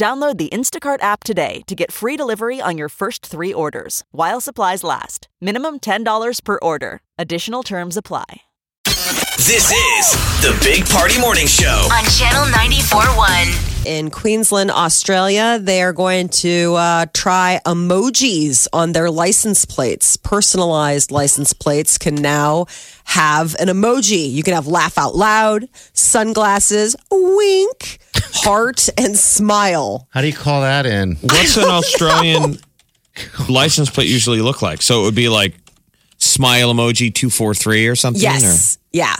Download the Instacart app today to get free delivery on your first three orders while supplies last. Minimum $10 per order. Additional terms apply. This is the Big Party Morning Show. on Channel 94.1. in Queensland, Australia, they are going to uh, try emojis on their license plates. Personalized license plates can now have an emoji. You can have laugh out loud, sunglasses, wink, heart, and smile. How do you call that in? What's an Australian license plate usually look like? So it would be like smile emoji two four three or something. Yes. Yeah.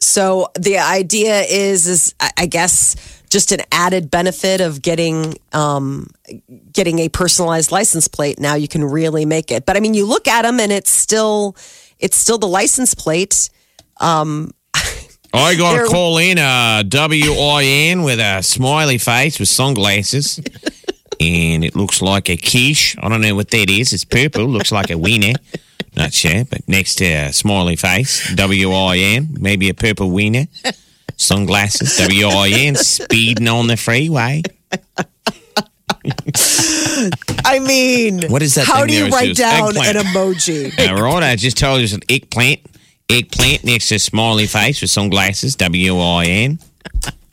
So the idea is, is I I guess just an added benefit of getting um, getting a personalized license plate. Now you can really make it. But I mean, you look at them and it's still it's still the license plate. Or I got They're- to call in a W I N with a smiley face with sunglasses. and it looks like a quiche. I don't know what that is. It's purple. Looks like a wiener. Not sure, but next to a smiley face, W I N, maybe a purple wiener. Sunglasses, W I N, speeding on the freeway. I mean, What is that How thing do you write down eggplant. an emoji? All right, I just told you it's an eggplant. Eggplant next to smiley face with sunglasses, W I N.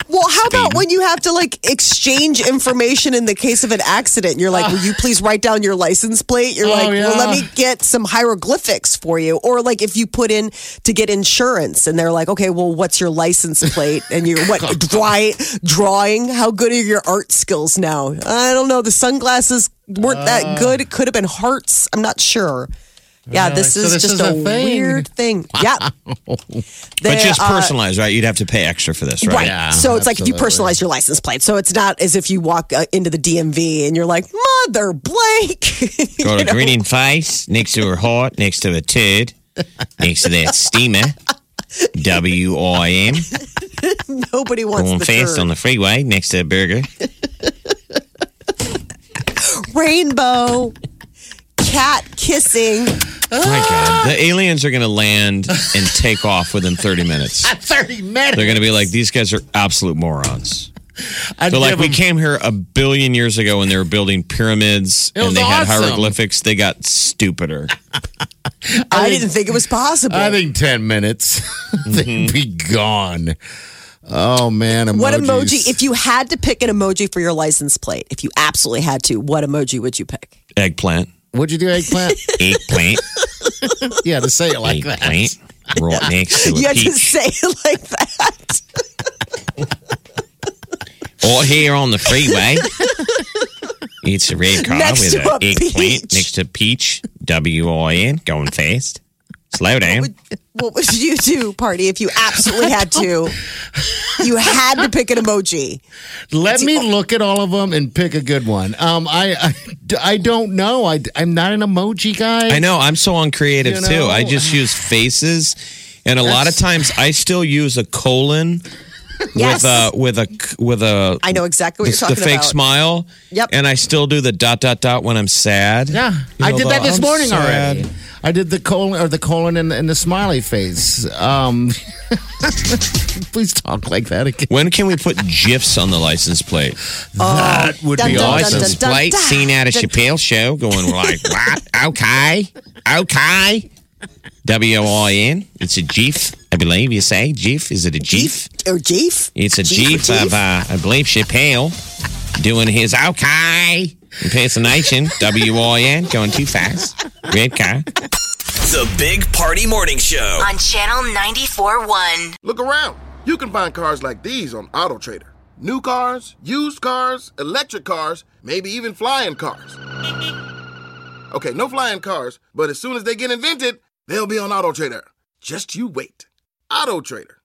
Well, how about when you have to like exchange information in the case of an accident? You're like, will you please write down your license plate? You're Oh, like, well, let me get some hieroglyphics for you. Or like if you put in to get insurance and they're like, okay, well, what's your license plate? And you're what dry, drawing? How good are your art skills now? I don't know. The sunglasses weren't Uh. that good. It could have been hearts. I'm not sure. Yeah, this so is this just is a, a thing. weird thing. Yeah. But They, just uh, personalized, right? You'd have to pay extra for this, right? Right. Yeah, so it's like if you personalize your license plate. So it's not as if you walk uh, into the DMV and you're like, Mother Blake. Got a know? grinning face next to her heart, next to a turd, next to that steamer. W I M. Nobody wants Going the fast turd. on the freeway next to a burger. rainbow. Cat kissing. My God. The aliens are going to land and take off within 30 minutes. 30 minutes. They're going to be like, these guys are absolute morons. I'd So, like, give we came here a billion years ago when they were building pyramids It and was they had awesome. hieroglyphics. They got stupider. I, didn't think it was possible. I think 10 minutes. They'd mm-hmm. be gone. Oh, man. Emojis. what emoji? If you had to pick an emoji for your license plate, if you absolutely had to, what emoji would you pick? Eggplant. Would you do eggplant? Eggplant. yeah, to say it like that. eggplant. Right next to a You had to say it like that. Or here on the freeway. it's a red car Next with to an a eggplant peach. next to peach. W I N. Going fast. Slow down. What would you do, party, if you absolutely had to? You had to pick an emoji. Let me look at all of them and pick a good one. Um, I, I, I don't know. I, I'm not an emoji guy. I know. I'm so uncreative You too. I just use faces, and a lot of times I still use a colon Yes. with a with a with a. I know exactly what the, you're talking about. the fake about. smile. Yep. And I still do the dot dot dot when I'm sad. Yeah, You I know, did the, that this "I'm morning sad." already. I did the colon or the colon and, and the smiley face. Um, please talk like that again. When can we put gifs on the license plate? that would dun, be dun, dun, awesome. license dun, dun, plate seen at a. Chappelle show, going like, what? Okay, okay. W O I N. It's a GIF, I believe you say. GIF. Is it a GIF? Or Jeef? It's a Jeef GIF of, uh, I believe, Chappelle doing his okay impersonation. W I N. Going too fast. Red car. The Big Party Morning Show. On Channel 94.1. Look around. You can find cars like these on AutoTrader. New cars, used cars, electric cars, maybe even flying cars. Okay, no flying cars, but as soon as they get invented, they'll be on AutoTrader. Just you wait. AutoTrader.